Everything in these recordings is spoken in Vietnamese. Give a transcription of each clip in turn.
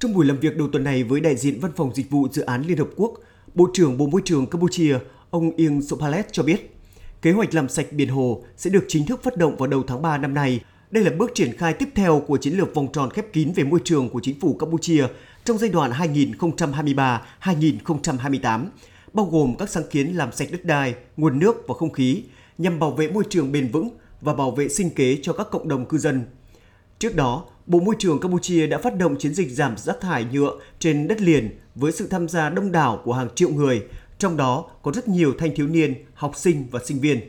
Trong buổi làm việc đầu tuần này với đại diện Văn phòng Dịch vụ Dự án Liên Hợp Quốc, Bộ trưởng Bộ Môi trường Campuchia, ông Ieng Sopalet cho biết, kế hoạch làm sạch biển hồ sẽ được chính thức phát động vào đầu tháng 3 năm nay. Đây là bước triển khai tiếp theo của chiến lược vòng tròn khép kín về môi trường của chính phủ Campuchia trong giai đoạn 2023-2028, bao gồm các sáng kiến làm sạch đất đai, nguồn nước và không khí nhằm bảo vệ môi trường bền vững và bảo vệ sinh kế cho các cộng đồng cư dân. Trước đó, Bộ Môi trường Campuchia đã phát động chiến dịch giảm rác thải nhựa trên đất liền với sự tham gia đông đảo của hàng triệu người, trong đó có rất nhiều thanh thiếu niên, học sinh và sinh viên.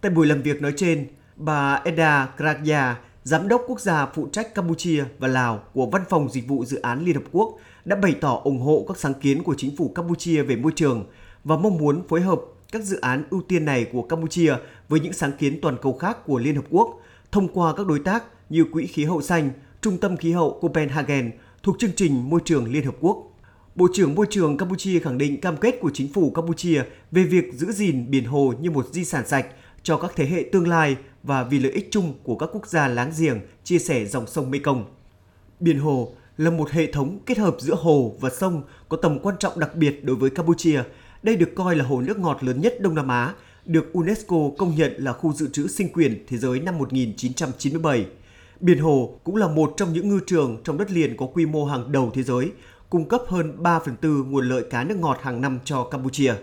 Tại buổi làm việc nói trên, bà Eda Kragya, Giám đốc quốc gia phụ trách Campuchia và Lào của Văn phòng Dịch vụ Dự án Liên Hợp Quốc đã bày tỏ ủng hộ các sáng kiến của chính phủ Campuchia về môi trường và mong muốn phối hợp các dự án ưu tiên này của Campuchia với những sáng kiến toàn cầu khác của Liên Hợp Quốc thông qua các đối tác như Quỹ khí hậu xanh, Trung tâm khí hậu Copenhagen thuộc chương trình Môi trường Liên Hợp Quốc. Bộ trưởng Môi trường Campuchia khẳng định cam kết của chính phủ Campuchia về việc giữ gìn biển hồ như một di sản sạch cho các thế hệ tương lai và vì lợi ích chung của các quốc gia láng giềng chia sẻ dòng sông Mekong. Biển hồ là một hệ thống kết hợp giữa hồ và sông có tầm quan trọng đặc biệt đối với Campuchia. Đây được coi là hồ nước ngọt lớn nhất Đông Nam Á, được UNESCO công nhận là khu dự trữ sinh quyền thế giới năm 1997. Biển Hồ cũng là một trong những ngư trường trong đất liền có quy mô hàng đầu thế giới, cung cấp hơn 3 phần tư nguồn lợi cá nước ngọt hàng năm cho Campuchia.